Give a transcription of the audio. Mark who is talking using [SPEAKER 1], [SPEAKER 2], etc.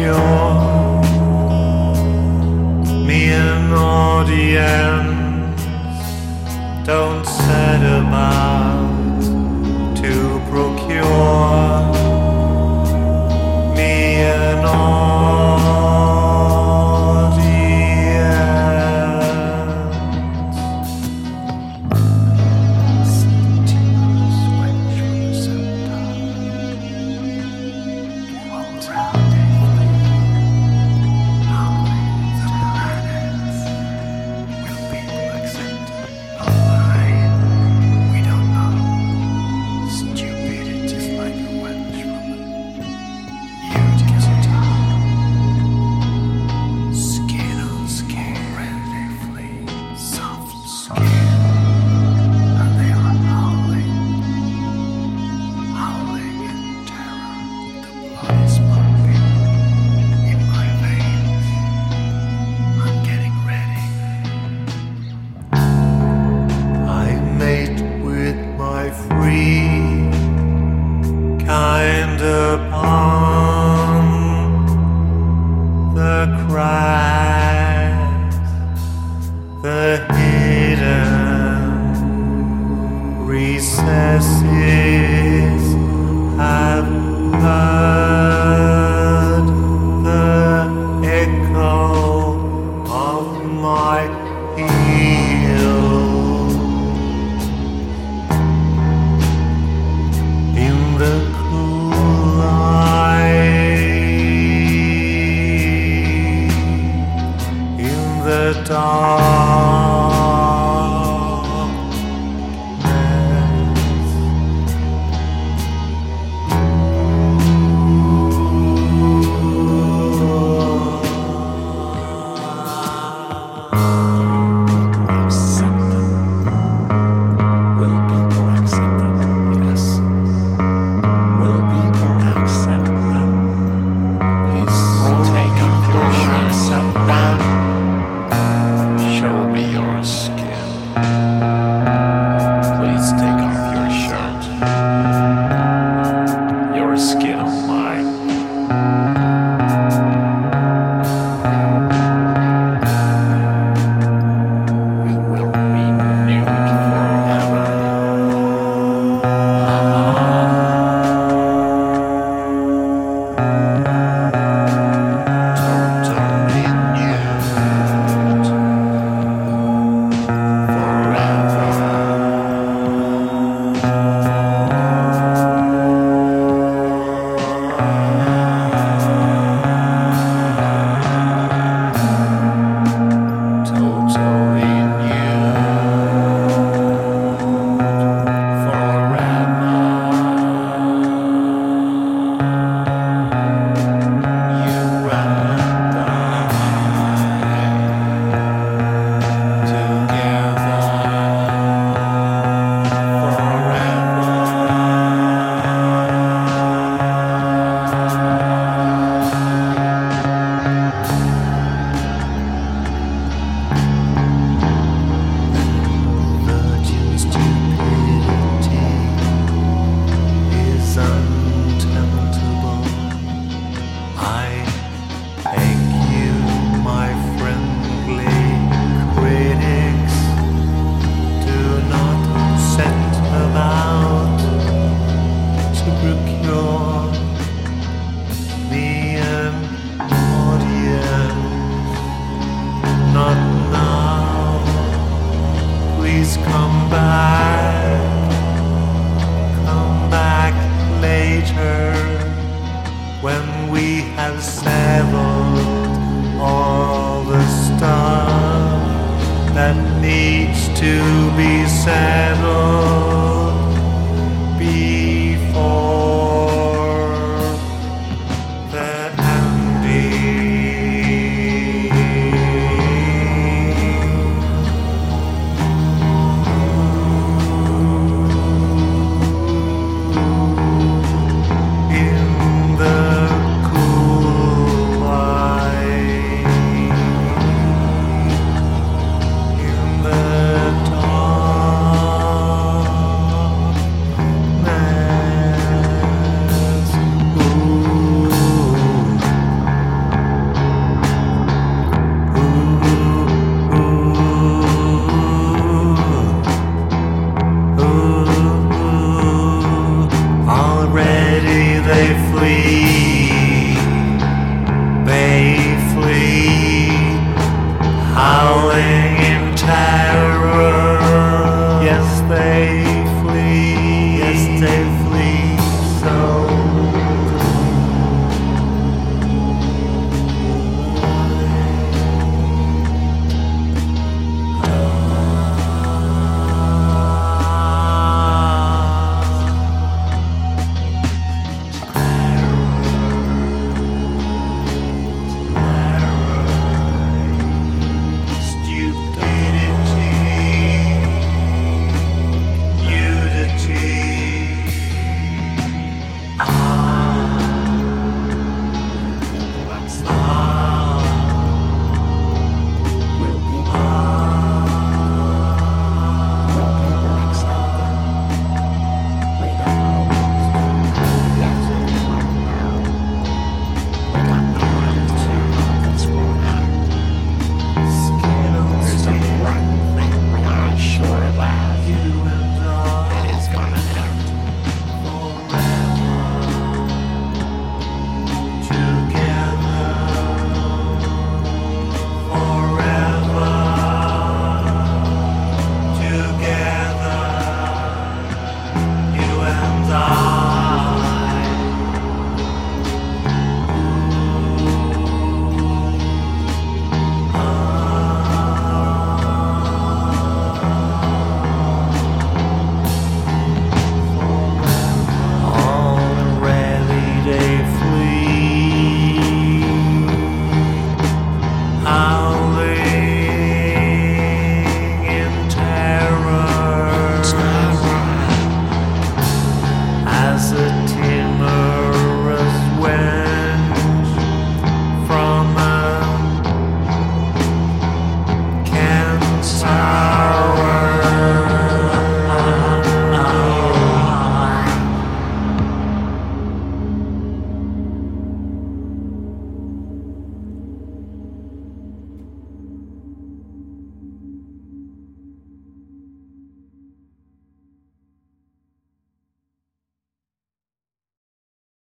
[SPEAKER 1] You're me an audience. Don't set about. kind upon. darkness.